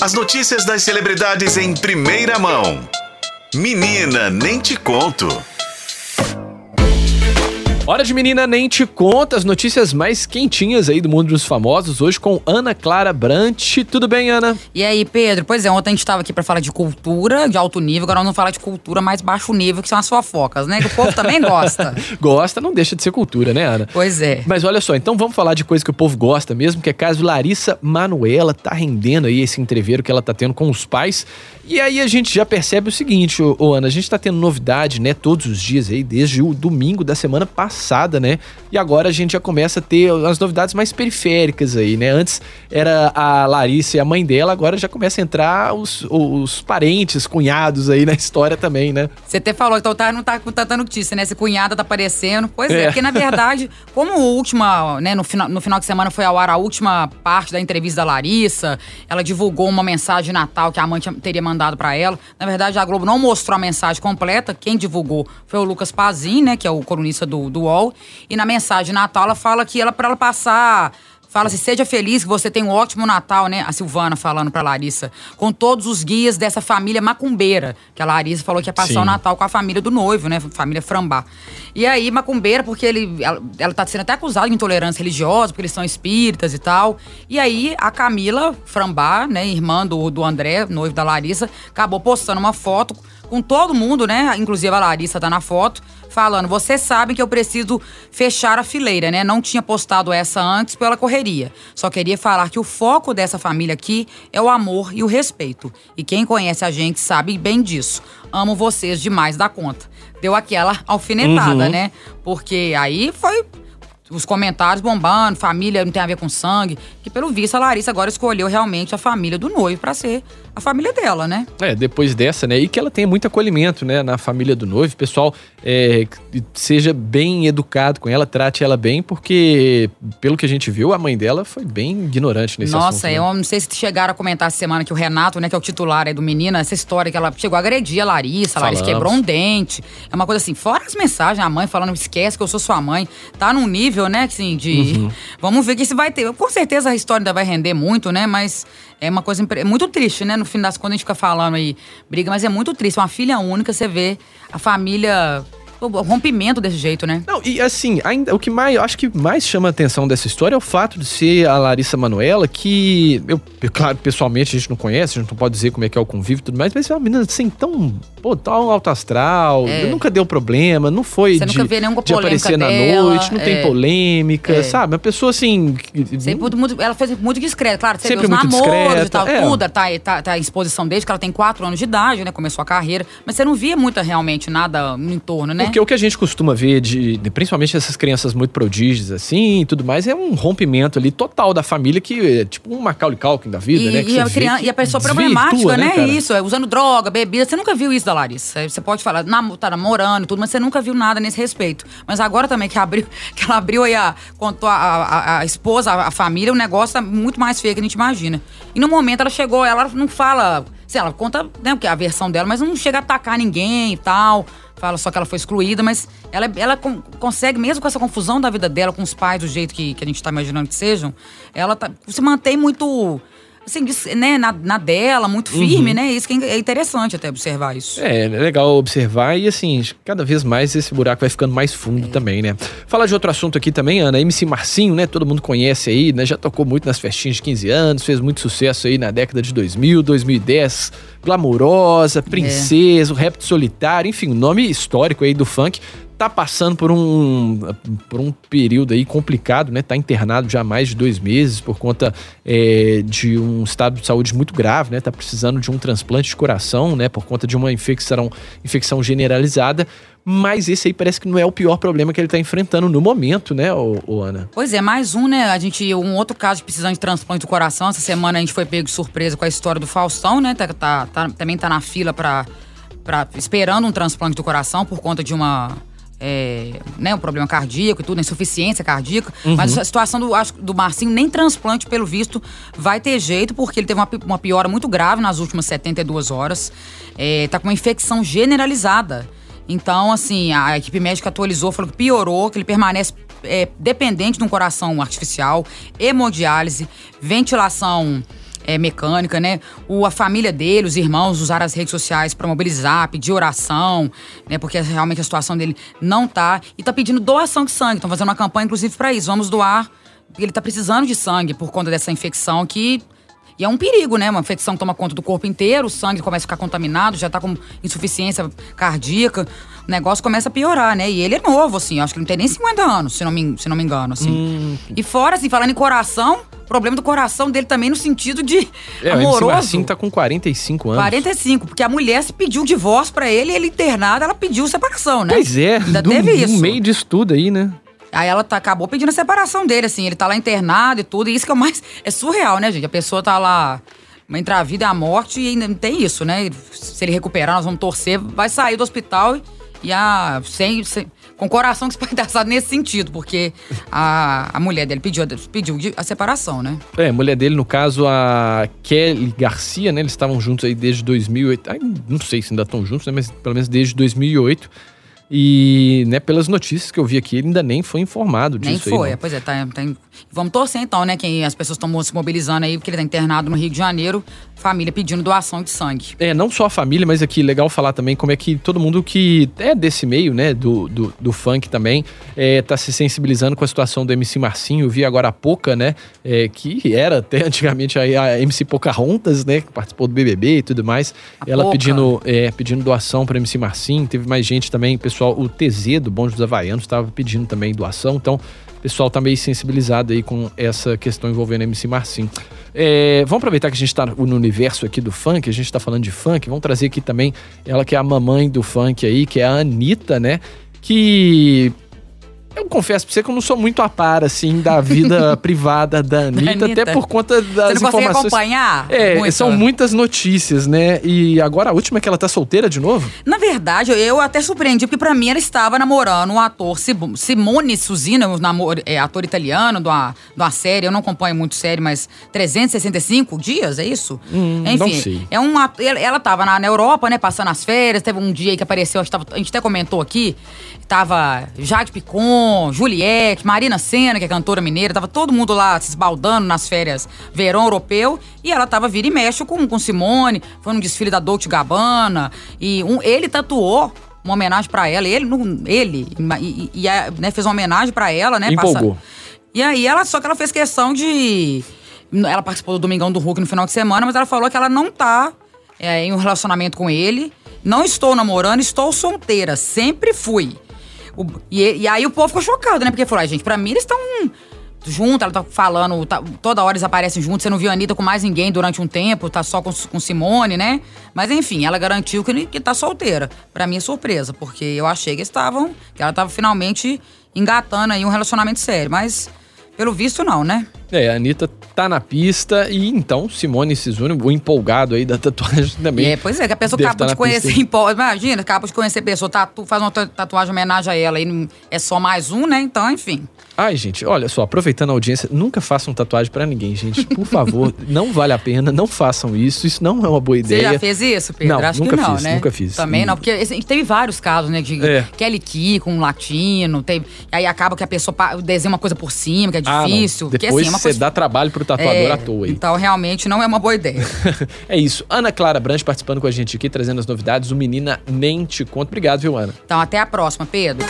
As notícias das celebridades em primeira mão. Menina, nem te conto. Hora de menina, nem te conta as notícias mais quentinhas aí do mundo dos famosos, hoje com Ana Clara Brant. Tudo bem, Ana? E aí, Pedro? Pois é, ontem a gente estava aqui para falar de cultura de alto nível, agora vamos falar de cultura mais baixo nível, que são as fofocas, né? Que o povo também gosta. gosta, não deixa de ser cultura, né, Ana? Pois é. Mas olha só, então vamos falar de coisa que o povo gosta mesmo, que é caso Larissa Manuela tá rendendo aí esse entreveiro que ela tá tendo com os pais. E aí a gente já percebe o seguinte, ô, ô Ana, a gente tá tendo novidade, né, todos os dias aí, desde o domingo da semana passada, né? E agora a gente já começa a ter as novidades mais periféricas aí, né? Antes era a Larissa e a mãe dela, agora já começa a entrar os, os parentes, cunhados aí na história também, né? Você até falou, então tá, não tá com tanta notícia, né? Esse cunhada tá aparecendo. Pois é, é porque na verdade, como o última, né, no final, no final de semana foi ao ar a última parte da entrevista da Larissa, ela divulgou uma mensagem de Natal que a mãe teria mandado mandado para ela. Na verdade, a Globo não mostrou a mensagem completa. Quem divulgou foi o Lucas Pazin, né, que é o colunista do, do UOL. E na mensagem de Natal, ela fala que ela para ela passar Fala assim, seja feliz que você tem um ótimo Natal, né? A Silvana falando pra Larissa. Com todos os guias dessa família macumbeira. Que a Larissa falou que ia passar Sim. o Natal com a família do noivo, né? Família Frambá. E aí, macumbeira, porque ele, ela, ela tá sendo até acusada de intolerância religiosa, porque eles são espíritas e tal. E aí, a Camila Frambá, né? Irmã do, do André, noivo da Larissa, acabou postando uma foto com todo mundo, né? Inclusive a Larissa tá na foto, falando: Você sabe que eu preciso fechar a fileira, né? Não tinha postado essa antes pela correria. Só queria falar que o foco dessa família aqui é o amor e o respeito. E quem conhece a gente sabe bem disso. Amo vocês demais da conta. Deu aquela alfinetada, uhum. né? Porque aí foi os comentários bombando, família não tem a ver com sangue, que pelo visto a Larissa agora escolheu realmente a família do noivo para ser a família dela, né? É, depois dessa, né? E que ela tenha muito acolhimento, né, na família do noivo. Pessoal, é, seja bem educado com ela, trate ela bem, porque, pelo que a gente viu, a mãe dela foi bem ignorante nesse Nossa, assunto. Nossa, né? eu não sei se chegaram a comentar essa semana que o Renato, né, que é o titular aí do Menina, essa história que ela chegou a agredir a Larissa, a Larissa quebrou um dente. É uma coisa assim, fora as mensagens, a mãe falando, esquece que eu sou sua mãe. Tá num nível, né, assim, de. Uhum. Vamos ver que isso vai ter. Com certeza a história ainda vai render muito, né? Mas é uma coisa é muito triste, né? No fim das contas a gente fica falando aí briga, mas é muito triste. Uma filha única, você vê a família o rompimento desse jeito, né? Não, e assim, ainda o que mais, eu acho que mais chama a atenção dessa história é o fato de ser a Larissa Manuela, que eu, claro, pessoalmente a gente não conhece, a gente não pode dizer como é que é o convívio e tudo mais, mas é uma menina assim tão, pô, tão alto astral, é. nunca deu problema, não foi Você de, nunca vê nenhuma de aparecer dela, na noite, não é. tem polêmica, é. sabe? Uma pessoa assim... Sempre muito, ela foi muito discreta, claro, você sempre vê os muito namoros discreta, e tal, é. tudo, tá, tá, tá em exposição desde que ela tem quatro anos de idade, né, começou a carreira, mas você não via muita realmente nada no entorno, né? Porque o que a gente costuma ver de, de principalmente essas crianças muito prodígios assim e tudo mais, é um rompimento ali total da família que é tipo um Macaulay Culkin da vida, e, né? E a, criança, e a pessoa problemática, né? né isso, é, usando droga, bebida. Você nunca viu isso da Larissa. Você pode falar, nam tá namorando e tudo, mas você nunca viu nada nesse respeito. Mas agora também que abriu, que ela abriu aí a, contou a, a, a esposa, a, a, família, o negócio tá muito mais feio que a gente imagina. E no momento ela chegou, ela não fala, sei ela conta, né, a versão dela, mas não chega a atacar ninguém e tal. Fala só que ela foi excluída, mas ela, ela consegue, mesmo com essa confusão da vida dela, com os pais do jeito que, que a gente está imaginando que sejam, ela tá, se mantém muito assim, né, na, na dela, muito firme, uhum. né? Isso que é interessante até observar isso. É, é legal observar e assim, cada vez mais esse buraco vai ficando mais fundo é. também, né? Fala de outro assunto aqui também, Ana, MC Marcinho, né? Todo mundo conhece aí, né? Já tocou muito nas festinhas de 15 anos, fez muito sucesso aí na década de 2000, 2010, Glamourosa, Princesa, é. o Rap Solitário, enfim, o nome histórico aí do funk tá passando por um, por um período aí complicado, né? Tá internado já há mais de dois meses por conta é, de um estado de saúde muito grave, né? Tá precisando de um transplante de coração, né? Por conta de uma infecção, infecção generalizada. Mas esse aí parece que não é o pior problema que ele está enfrentando no momento, né, ô, ô, Ana? Pois é, mais um, né? A gente, um outro caso de precisão de transplante do coração. Essa semana a gente foi pego de surpresa com a história do Faustão, né? Tá, tá, tá também tá na fila para esperando um transplante do coração por conta de uma é, né, um problema cardíaco e tudo, insuficiência cardíaca. Uhum. Mas a situação do, acho, do Marcinho, nem transplante, pelo visto, vai ter jeito, porque ele teve uma, uma piora muito grave nas últimas 72 horas. É, tá com uma infecção generalizada. Então, assim, a equipe médica atualizou, falou que piorou, que ele permanece é, dependente de um coração artificial, hemodiálise, ventilação é, mecânica, né? O, a família dele, os irmãos, usaram as redes sociais para mobilizar, pedir oração, né? Porque realmente a situação dele não tá. E tá pedindo doação de sangue. Estão fazendo uma campanha, inclusive, para isso. Vamos doar. Ele tá precisando de sangue por conta dessa infecção que e é um perigo, né? Uma infecção toma conta do corpo inteiro, o sangue começa a ficar contaminado, já tá com insuficiência cardíaca. O negócio começa a piorar, né? E ele é novo, assim, acho que não tem nem 50 anos, se não me, se não me engano, assim. Hum. E fora, assim, falando em coração, problema do coração dele também no sentido de é, amoroso. Assim tá com 45 anos. 45, porque a mulher se pediu o divórcio para ele, ele internado, ela pediu separação, né? Pois é, Ainda do, teve isso. No meio disso tudo aí, né? Aí ela tá, acabou pedindo a separação dele, assim. Ele tá lá internado e tudo. E isso que é o mais. É surreal, né, gente? A pessoa tá lá entre a vida e a morte e ainda não tem isso, né? Se ele recuperar, nós vamos torcer, vai sair do hospital e, a, sem, sem, com o coração despedaçado nesse sentido, porque a, a mulher dele pediu, pediu a separação, né? É, a mulher dele, no caso, a Kelly Garcia, né? Eles estavam juntos aí desde 2008. Ai, não sei se ainda estão juntos, né? Mas pelo menos desde 2008. E, né, pelas notícias que eu vi aqui, ele ainda nem foi informado disso. Nem foi, aí, pois é, tá, tá, Vamos torcer então, né? Que as pessoas estão se mobilizando aí, porque ele tá internado no Rio de Janeiro, família pedindo doação de sangue. É, não só a família, mas aqui legal falar também como é que todo mundo que é desse meio, né, do, do, do funk também, é, tá se sensibilizando com a situação do MC Marcinho. Eu vi agora há pouca, né, é, que era até antigamente a, a MC Pocahontas, né, que participou do BBB e tudo mais. A ela pedindo, é, pedindo doação para MC Marcinho. Teve mais gente também, pessoal, o TZ do Bonde dos Havaianos estava pedindo também doação. Então, o pessoal tá meio sensibilizado aí com essa questão envolvendo MC Marcinho. É, vamos aproveitar que a gente está no universo aqui do funk, a gente está falando de funk, vamos trazer aqui também ela que é a mamãe do funk aí, que é a Anitta, né? Que eu confesso pra você que eu não sou muito a par, assim, da vida privada da Anitta, da Anitta, até por conta das você não informações. acompanhar? É, muito. são muitas notícias, né? E agora a última é que ela tá solteira de novo? Na verdade, eu até surpreendi, porque pra mim ela estava namorando um ator, Simone Suzina, um namor, é, ator italiano, de uma, de uma série, eu não acompanho muito série, mas 365 dias, é isso? Hum, Enfim, não sei. É um, ela tava na, na Europa, né, passando as férias, teve um dia aí que apareceu, a gente, tava, a gente até comentou aqui, tava Jade Picon, Juliette, Marina Senna, que é cantora mineira, tava todo mundo lá se esbaldando nas férias verão europeu, e ela tava vira e mexe com, com Simone, foi num desfile da Dolce Gabbana, e um, ele tatuou uma homenagem para ela, ele, ele e, e, e né, fez uma homenagem para ela, né? Empolgou. Passa... E aí ela, só que ela fez questão de... Ela participou do Domingão do Hulk no final de semana, mas ela falou que ela não tá é, em um relacionamento com ele. Não estou namorando, estou solteira, sempre fui. O, e, e, aí o povo ficou chocado, né? Porque falou, ah, gente, pra mim eles estão juntos, ela tá falando, tá, toda hora eles aparecem juntos. Você não viu a Anitta com mais ninguém durante um tempo, tá só com, com Simone, né? Mas enfim, ela garantiu que, que tá solteira. Pra mim é surpresa, porque eu achei que estavam, que ela tava finalmente engatando aí um relacionamento sério. Mas pelo visto, não, né? É, a Anitta tá na pista e então Simone Sizuni, o empolgado aí da tatuagem também. É, pois é, que a pessoa acaba tá de conhecer, imagina, acaba de conhecer a pessoa, tatu, faz uma tatuagem em homenagem a ela e é só mais um, né? Então, enfim. Ai, gente, olha só, aproveitando a audiência, nunca façam tatuagem para ninguém, gente. Por favor, não vale a pena, não façam isso. Isso não é uma boa ideia. Você já fez isso, Pedro? Não, Acho nunca que não, fiz, né? Nunca fiz. Também não, porque teve vários casos, né? De é. Kelly Key com um latino, teve, aí acaba que a pessoa desenha uma coisa por cima, que é difícil. Ah, Depois assim, é você coisa... dá trabalho pro tatuador é, à toa aí. Então, realmente, não é uma boa ideia. é isso. Ana Clara Branche participando com a gente aqui, trazendo as novidades. O Menina Nem Te Conta. Obrigado, viu, Ana? Então, até a próxima, Pedro.